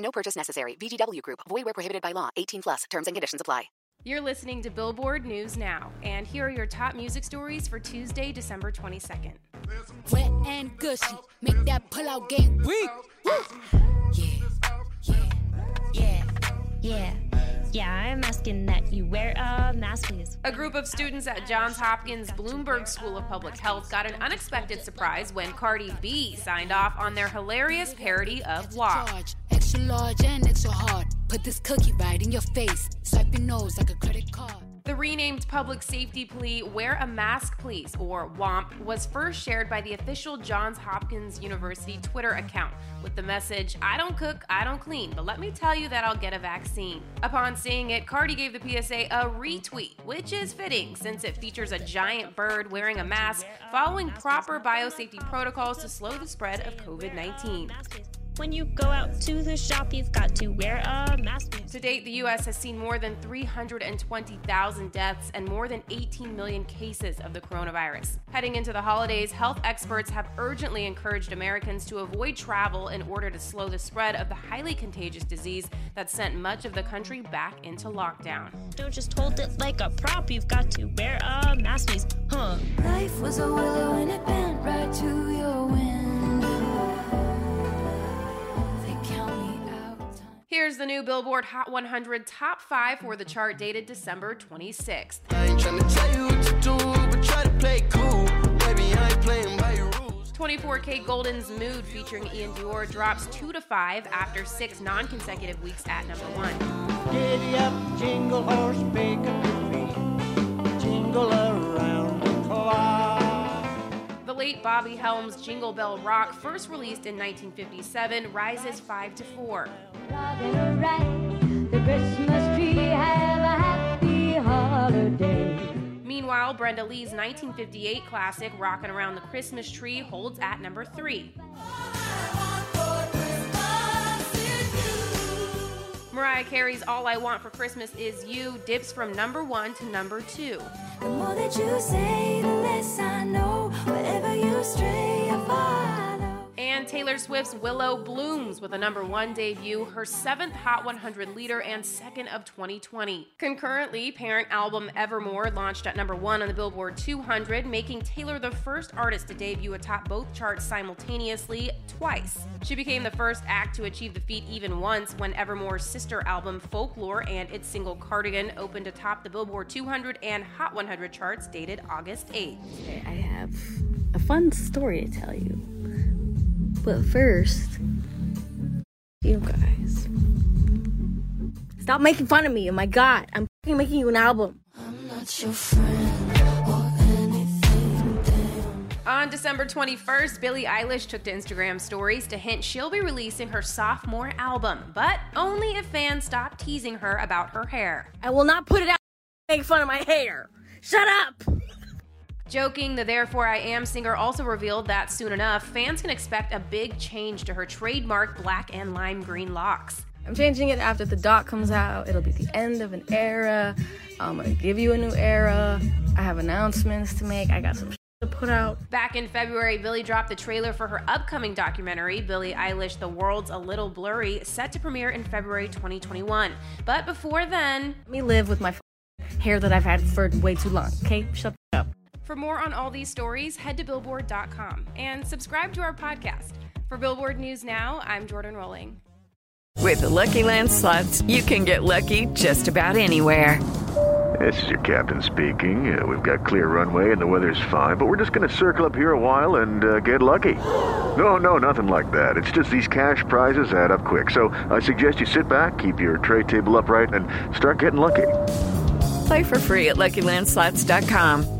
No purchase necessary. VGW Group. Void where prohibited by law. 18 plus. Terms and conditions apply. You're listening to Billboard News Now, and here are your top music stories for Tuesday, December 22nd. Wet and gushy, make that pull out game weak. Yeah, yeah, yeah, yeah. Yeah, I'm asking that you wear a mask, please. A group of students at Johns Hopkins Bloomberg School of Public Health got an unexpected surprise when Cardi B signed off on their hilarious parody of WAP. Extra large and extra hard. Put this cookie right in your face. Swipe your nose like a credit card. The renamed public safety plea, Wear a Mask Please, or WAMP, was first shared by the official Johns Hopkins University Twitter account with the message, I don't cook, I don't clean, but let me tell you that I'll get a vaccine. Upon seeing it, Cardi gave the PSA a retweet, which is fitting since it features a giant bird wearing a mask following proper biosafety protocols to slow the spread of COVID 19. When you go out to the shop, you've got to wear a mask. To date, the U.S. has seen more than 320,000 deaths and more than 18 million cases of the coronavirus. Heading into the holidays, health experts have urgently encouraged Americans to avoid travel in order to slow the spread of the highly contagious disease that sent much of the country back into lockdown. Don't just hold it like a prop, you've got to wear a mask, please. Huh? Life was a willow and it bent right to your window. Here's the new Billboard Hot 100 Top 5 for the chart dated December 26th. 24kGoldn's Mood featuring iann dior drops 2 to 5 after 6 non consecutive weeks at number 1. Bobby Helms' Jingle Bell Rock, first released in 1957, rises 5 to 4. Meanwhile, Brenda Lee's 1958 classic Rockin' Around the Christmas Tree holds at number 3. Mariah Carey's All I Want for Christmas Is You dips from number 1 to number 2. The more that you say, the less Swift's Willow blooms with a number one debut, her seventh Hot 100 leader and second of 2020. Concurrently, parent album Evermore launched at number one on the Billboard 200, making Taylor the first artist to debut atop both charts simultaneously twice. She became the first act to achieve the feat even once when Evermore's sister album Folklore and its single Cardigan opened atop the Billboard 200 and Hot 100 charts dated August 8th. I have a fun story to tell you. But first, you guys, stop making fun of me. Oh my god, I'm making you an album. I'm not your friend or anything. Damn. On December 21st, Billie Eilish took to Instagram stories to hint she'll be releasing her sophomore album, but only if fans stop teasing her about her hair. I will not put it out. Make fun of my hair. Shut up. Joking, the Therefore I Am singer also revealed that soon enough, fans can expect a big change to her trademark black and lime green locks. I'm changing it after the doc comes out. It'll be the end of an era. I'm gonna give you a new era. I have announcements to make. I got some to put out. Back in February, Billie dropped the trailer for her upcoming documentary, Billie Eilish The World's a Little Blurry, set to premiere in February 2021. But before then, Let me live with my hair that I've had for way too long. Okay, shut up. For more on all these stories, head to billboard.com and subscribe to our podcast. For Billboard News Now, I'm Jordan Rolling. With the Lucky Land slots, you can get lucky just about anywhere. This is your captain speaking. Uh, we've got clear runway and the weather's fine, but we're just going to circle up here a while and uh, get lucky. No, no, nothing like that. It's just these cash prizes add up quick. So I suggest you sit back, keep your tray table upright, and start getting lucky. Play for free at LuckyLandSlots.com.